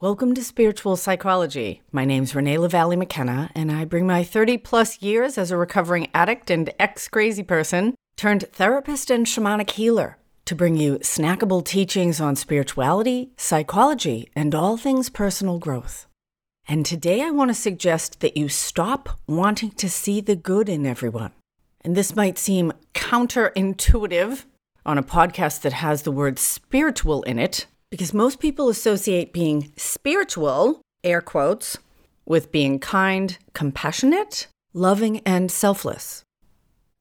Welcome to Spiritual Psychology. My name's Renee LaValle McKenna, and I bring my 30 plus years as a recovering addict and ex crazy person turned therapist and shamanic healer to bring you snackable teachings on spirituality, psychology, and all things personal growth. And today I want to suggest that you stop wanting to see the good in everyone. And this might seem counterintuitive on a podcast that has the word spiritual in it, because most people associate being spiritual, air quotes, with being kind, compassionate, loving, and selfless.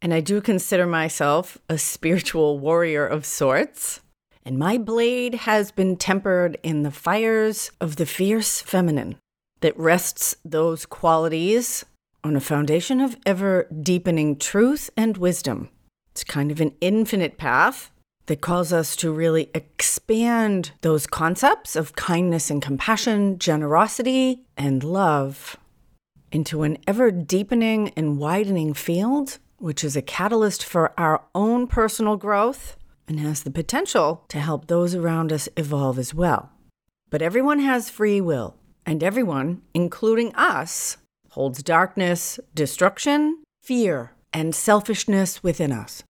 And I do consider myself a spiritual warrior of sorts. And my blade has been tempered in the fires of the fierce feminine that rests those qualities on a foundation of ever deepening truth and wisdom. It's kind of an infinite path that calls us to really expand those concepts of kindness and compassion, generosity and love into an ever deepening and widening field, which is a catalyst for our own personal growth and has the potential to help those around us evolve as well. But everyone has free will, and everyone, including us, holds darkness, destruction, fear, and selfishness within us.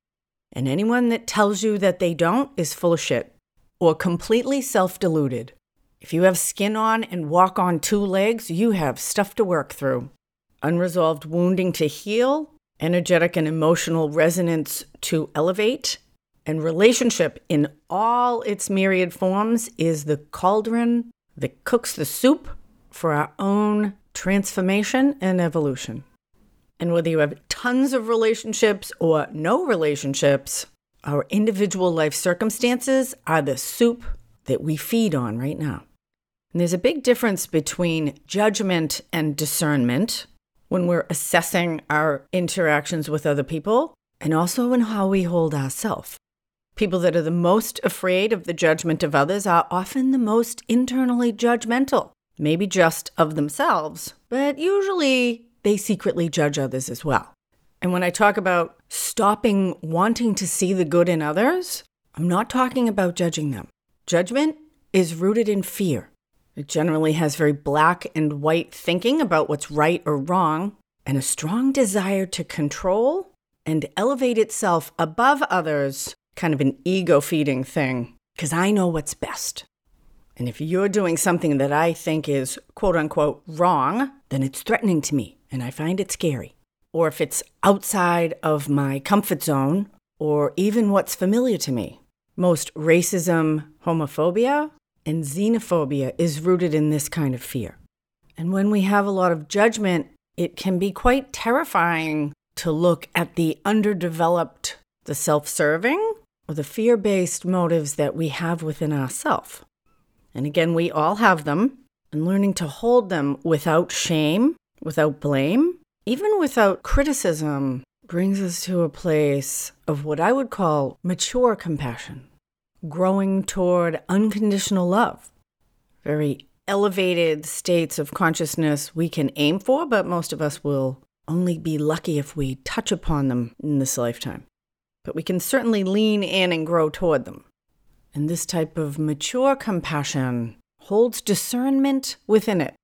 And anyone that tells you that they don't is full of shit or completely self deluded. If you have skin on and walk on two legs, you have stuff to work through. Unresolved wounding to heal, energetic and emotional resonance to elevate, and relationship in all its myriad forms is the cauldron that cooks the soup for our own transformation and evolution. And whether you have tons of relationships or no relationships, our individual life circumstances are the soup that we feed on right now. And there's a big difference between judgment and discernment when we're assessing our interactions with other people and also in how we hold ourselves. People that are the most afraid of the judgment of others are often the most internally judgmental, maybe just of themselves, but usually they secretly judge others as well. And when I talk about stopping wanting to see the good in others, I'm not talking about judging them. Judgment is rooted in fear. It generally has very black and white thinking about what's right or wrong, and a strong desire to control and elevate itself above others, kind of an ego feeding thing, because I know what's best. And if you're doing something that I think is quote unquote wrong, then it's threatening to me and I find it scary. Or if it's outside of my comfort zone, or even what's familiar to me. Most racism, homophobia, and xenophobia is rooted in this kind of fear. And when we have a lot of judgment, it can be quite terrifying to look at the underdeveloped, the self serving, or the fear based motives that we have within ourselves. And again, we all have them, and learning to hold them without shame without blame, even without criticism, brings us to a place of what I would call mature compassion, growing toward unconditional love. Very elevated states of consciousness we can aim for, but most of us will only be lucky if we touch upon them in this lifetime. But we can certainly lean in and grow toward them. And this type of mature compassion holds discernment within it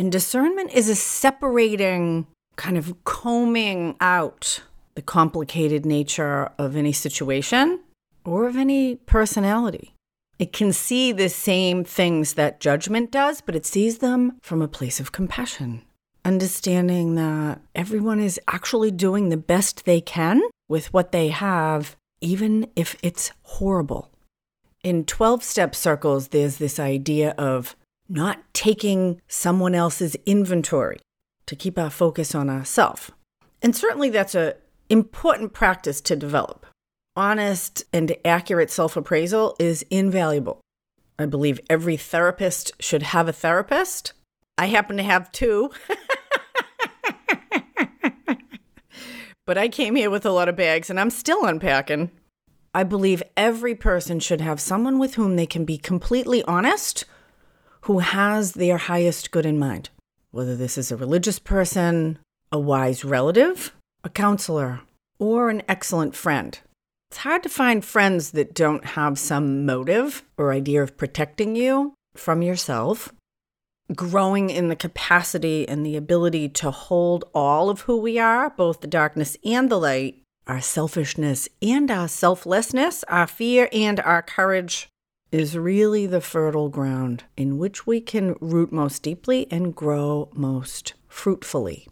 and discernment is a separating, kind of combing out the complicated nature of any situation or of any personality. It can see the same things that judgment does, but it sees them from a place of compassion, understanding that everyone is actually doing the best they can with what they have, even if it's horrible. In 12 step circles, there's this idea of not taking someone else's inventory to keep our focus on ourselves. And certainly that's an important practice to develop. Honest and accurate self appraisal is invaluable. I believe every therapist should have a therapist. I happen to have two. but I came here with a lot of bags and I'm still unpacking. I believe every person should have someone with whom they can be completely honest who has their highest good in mind, whether this is a religious person, a wise relative, a counselor, or an excellent friend. It's hard to find friends that don't have some motive or idea of protecting you from yourself. growing in the capacity and the ability to hold all of who we are, both the darkness and the light, our selfishness and our selflessness, our fear and our courage, is really the fertile ground in which we can root most deeply and grow most fruitfully.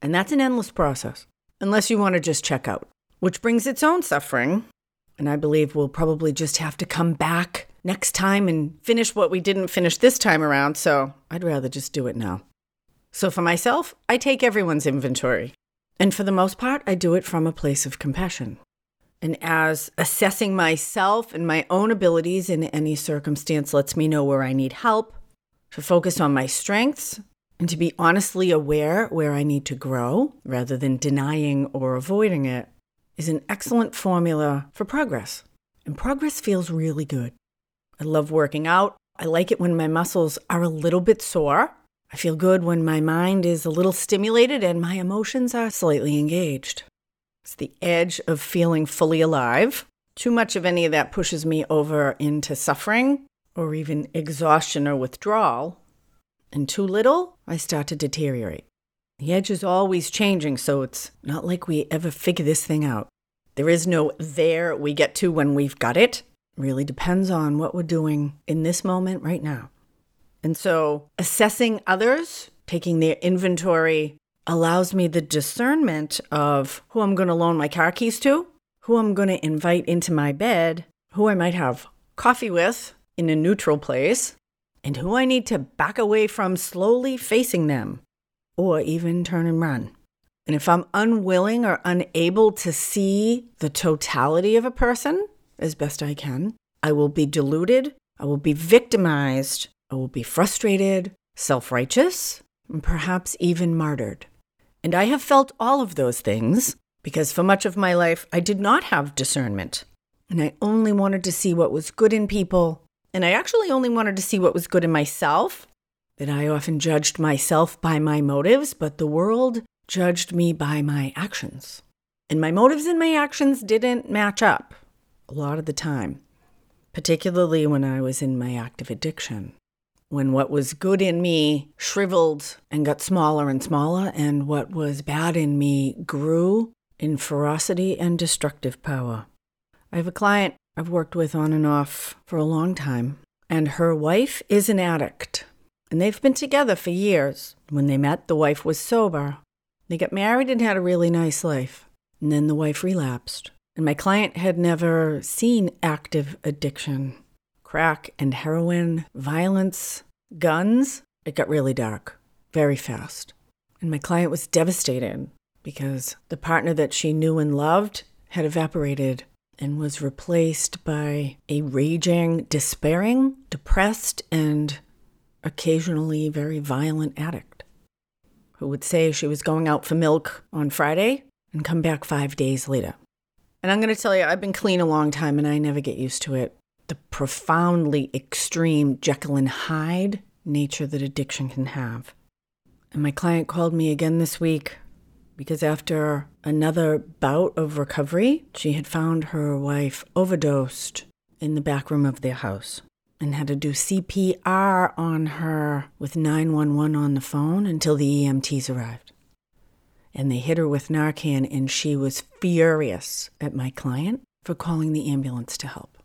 And that's an endless process, unless you want to just check out, which brings its own suffering. And I believe we'll probably just have to come back next time and finish what we didn't finish this time around. So I'd rather just do it now. So for myself, I take everyone's inventory. And for the most part, I do it from a place of compassion. And as assessing myself and my own abilities in any circumstance lets me know where I need help, to focus on my strengths, and to be honestly aware where I need to grow rather than denying or avoiding it, is an excellent formula for progress. And progress feels really good. I love working out. I like it when my muscles are a little bit sore. I feel good when my mind is a little stimulated and my emotions are slightly engaged. It's the edge of feeling fully alive. Too much of any of that pushes me over into suffering or even exhaustion or withdrawal. And too little, I start to deteriorate. The edge is always changing, so it's not like we ever figure this thing out. There is no there we get to when we've got it. it really depends on what we're doing in this moment right now. And so, assessing others, taking their inventory allows me the discernment of who I'm going to loan my car keys to, who I'm going to invite into my bed, who I might have coffee with in a neutral place, and who I need to back away from slowly facing them, or even turn and run. And if I'm unwilling or unable to see the totality of a person as best I can, I will be deluded, I will be victimized, I will be frustrated, self righteous, and perhaps even martyred. And I have felt all of those things because for much of my life I did not have discernment. And I only wanted to see what was good in people. And I actually only wanted to see what was good in myself. That I often judged myself by my motives, but the world judged me by my actions. And my motives and my actions didn't match up a lot of the time, particularly when I was in my active addiction when what was good in me shriveled and got smaller and smaller, and what was bad in me grew in ferocity and destructive power. I have a client I've worked with on and off for a long time, and her wife is an addict. And they've been together for years. When they met, the wife was sober. They got married and had a really nice life. And then the wife relapsed. And my client had never seen active addiction crack and heroin, violence, guns, it got really dark very fast. And my client was devastated because the partner that she knew and loved had evaporated and was replaced by a raging, despairing, depressed, and occasionally very violent addict who would say she was going out for milk on Friday and come back five days later. And I'm going to tell you, I've been clean a long time and I never get used to it the profoundly extreme Jekyll and Hyde nature that addiction can have. And my client called me again this week because after another bout of recovery, she had found her wife overdosed in the back room of their house and had to do CPR on her with 911 on the phone until the EMTs arrived. And they hit her with Narcan, and she was furious at my client for calling the ambulance to help.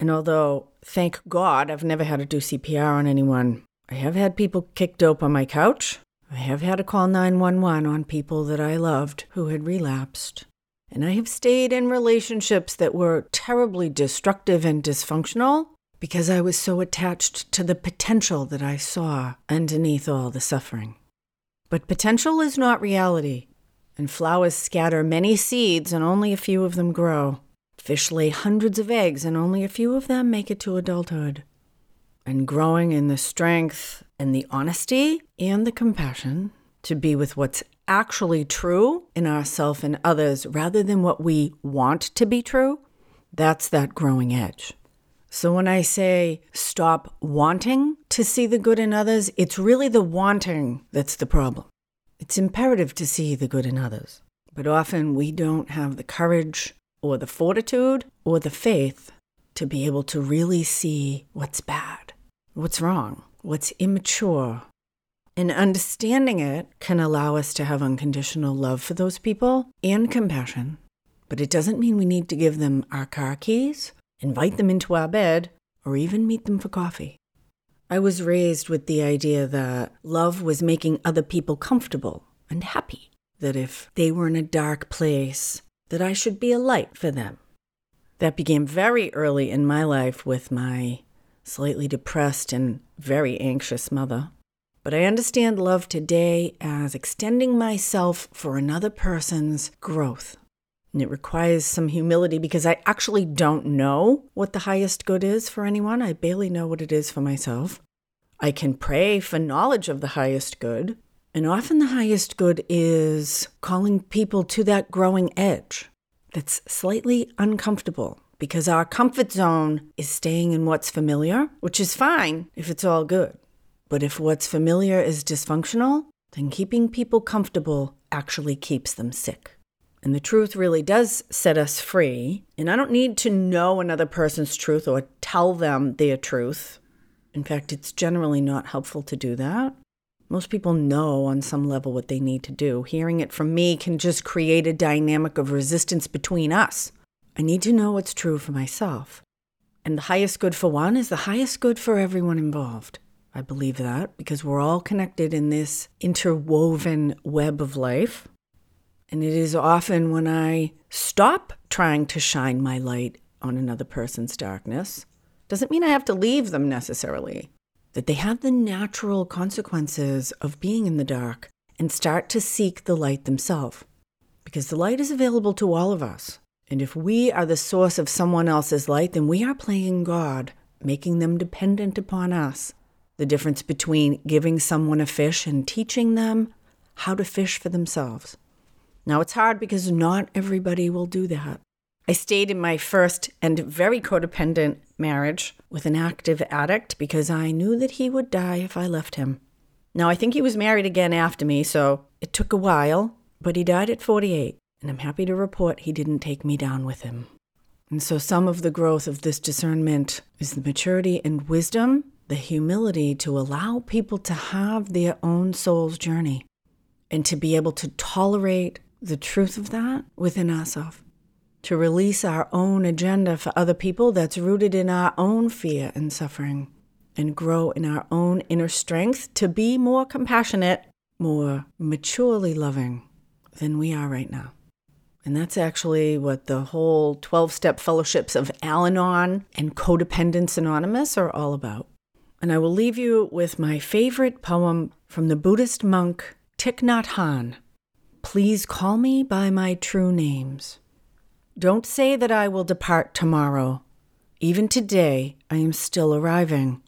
And although, thank God, I've never had to do CPR on anyone, I have had people kick dope on my couch. I have had to call 911 on people that I loved who had relapsed. And I have stayed in relationships that were terribly destructive and dysfunctional because I was so attached to the potential that I saw underneath all the suffering. But potential is not reality, and flowers scatter many seeds and only a few of them grow. Fish lay hundreds of eggs, and only a few of them make it to adulthood. And growing in the strength and the honesty and the compassion to be with what's actually true in ourselves and others rather than what we want to be true, that's that growing edge. So when I say stop wanting to see the good in others, it's really the wanting that's the problem. It's imperative to see the good in others, but often we don't have the courage or the fortitude or the faith to be able to really see what's bad, what's wrong, what's immature, And understanding it can allow us to have unconditional love for those people and compassion. But it doesn't mean we need to give them our car keys, invite them into our bed, or even meet them for coffee. I was raised with the idea that love was making other people comfortable and happy, that if they were in a dark place, that I should be a light for them. That began very early in my life with my slightly depressed and very anxious mother. But I understand love today as extending myself for another person's growth. And it requires some humility because I actually don't know what the highest good is for anyone. I barely know what it is for myself. I can pray for knowledge of the highest good. And often the highest good is calling people to that growing edge that's slightly uncomfortable because our comfort zone is staying in what's familiar, which is fine if it's all good. But if what's familiar is dysfunctional, then keeping people comfortable actually keeps them sick. And the truth really does set us free. And I don't need to know another person's truth or tell them their truth. In fact, it's generally not helpful to do that. Most people know on some level what they need to do. Hearing it from me can just create a dynamic of resistance between us. I need to know what's true for myself. And the highest good for one is the highest good for everyone involved. I believe that because we're all connected in this interwoven web of life. And it is often when I stop trying to shine my light on another person's darkness, doesn't mean I have to leave them necessarily, that they have the natural consequences of being in the dark and start to seek the light themselves. Because the light is available to all of us. And if we are the source of someone else's light, then we are playing God, making them dependent upon us. The difference between giving someone a fish and teaching them how to fish for themselves. Now, it's hard because not everybody will do that. I stayed in my first and very codependent marriage with an active addict because I knew that he would die if I left him. Now, I think he was married again after me, so it took a while, but he died at 48 and I'm happy to report he didn't take me down with him. And so, some of the growth of this discernment is the maturity and wisdom, the humility to allow people to have their own soul's journey and to be able to tolerate the truth of that within ourselves, to release our own agenda for other people that's rooted in our own fear and suffering, and grow in our own inner strength to be more compassionate, more maturely loving than we are right now. And that's actually what the whole 12 step fellowships of Al Anon and Codependents Anonymous are all about. And I will leave you with my favorite poem from the Buddhist monk Thich Nhat Hanh Please call me by my true names. Don't say that I will depart tomorrow. Even today, I am still arriving.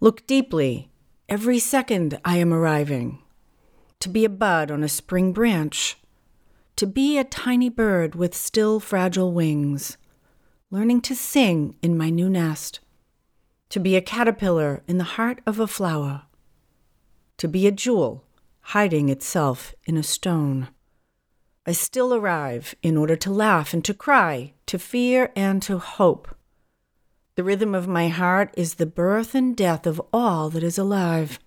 Look deeply. Every second, I am arriving. To be a bud on a spring branch to be a tiny bird with still fragile wings, learning to sing in my new nest, to be a caterpillar in the heart of a flower, to be a jewel hiding itself in a stone. I still arrive in order to laugh and to cry, to fear and to hope. The rhythm of my heart is the birth and death of all that is alive.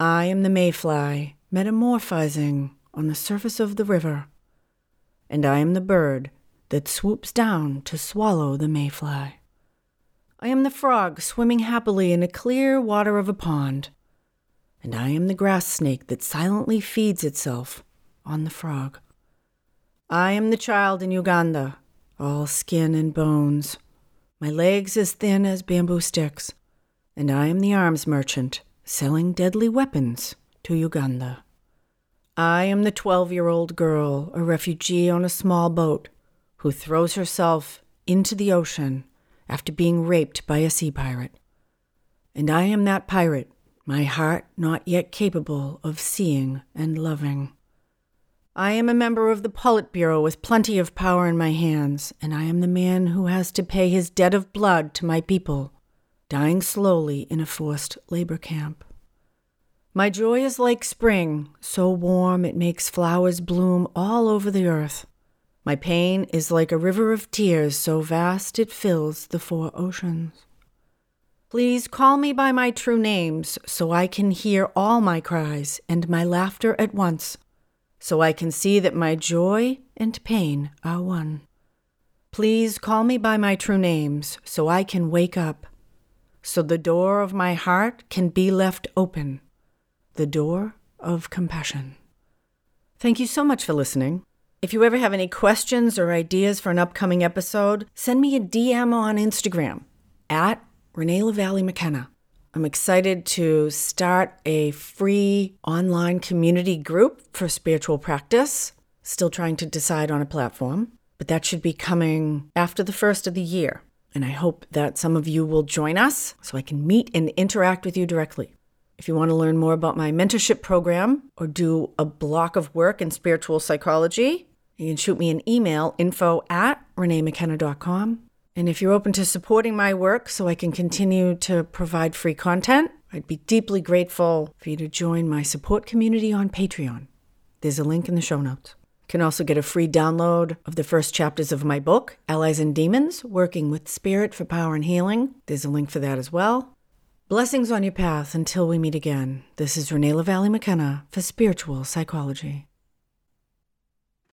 I am the mayfly, metamorphizing on the surface of the river, and I am the bird that swoops down to swallow the mayfly. I am the frog swimming happily in the clear water of a pond, and I am the grass snake that silently feeds itself on the frog. I am the child in Uganda, all skin and bones, my legs as thin as bamboo sticks, and I am the arms merchant selling deadly weapons to Uganda. I am the 12 year old girl, a refugee on a small boat, who throws herself into the ocean after being raped by a sea pirate. And I am that pirate, my heart not yet capable of seeing and loving. I am a member of the Politburo with plenty of power in my hands, and I am the man who has to pay his debt of blood to my people, dying slowly in a forced labor camp. My joy is like spring, so warm it makes flowers bloom all over the earth. My pain is like a river of tears, so vast it fills the four oceans. Please call me by my true names so I can hear all my cries and my laughter at once, so I can see that my joy and pain are one. Please call me by my true names so I can wake up, so the door of my heart can be left open, the door of compassion. Thank you so much for listening. If you ever have any questions or ideas for an upcoming episode, send me a DM on Instagram at Renee LaValle McKenna. I'm excited to start a free online community group for spiritual practice. Still trying to decide on a platform, but that should be coming after the first of the year. And I hope that some of you will join us so I can meet and interact with you directly. If you want to learn more about my mentorship program or do a block of work in spiritual psychology, you can shoot me an email info at reneemckenna.com. And if you're open to supporting my work so I can continue to provide free content, I'd be deeply grateful for you to join my support community on Patreon. There's a link in the show notes. You can also get a free download of the first chapters of my book, Allies and Demons Working with Spirit for Power and Healing. There's a link for that as well. Blessings on your path until we meet again. This is Renee LaValle McKenna for Spiritual Psychology.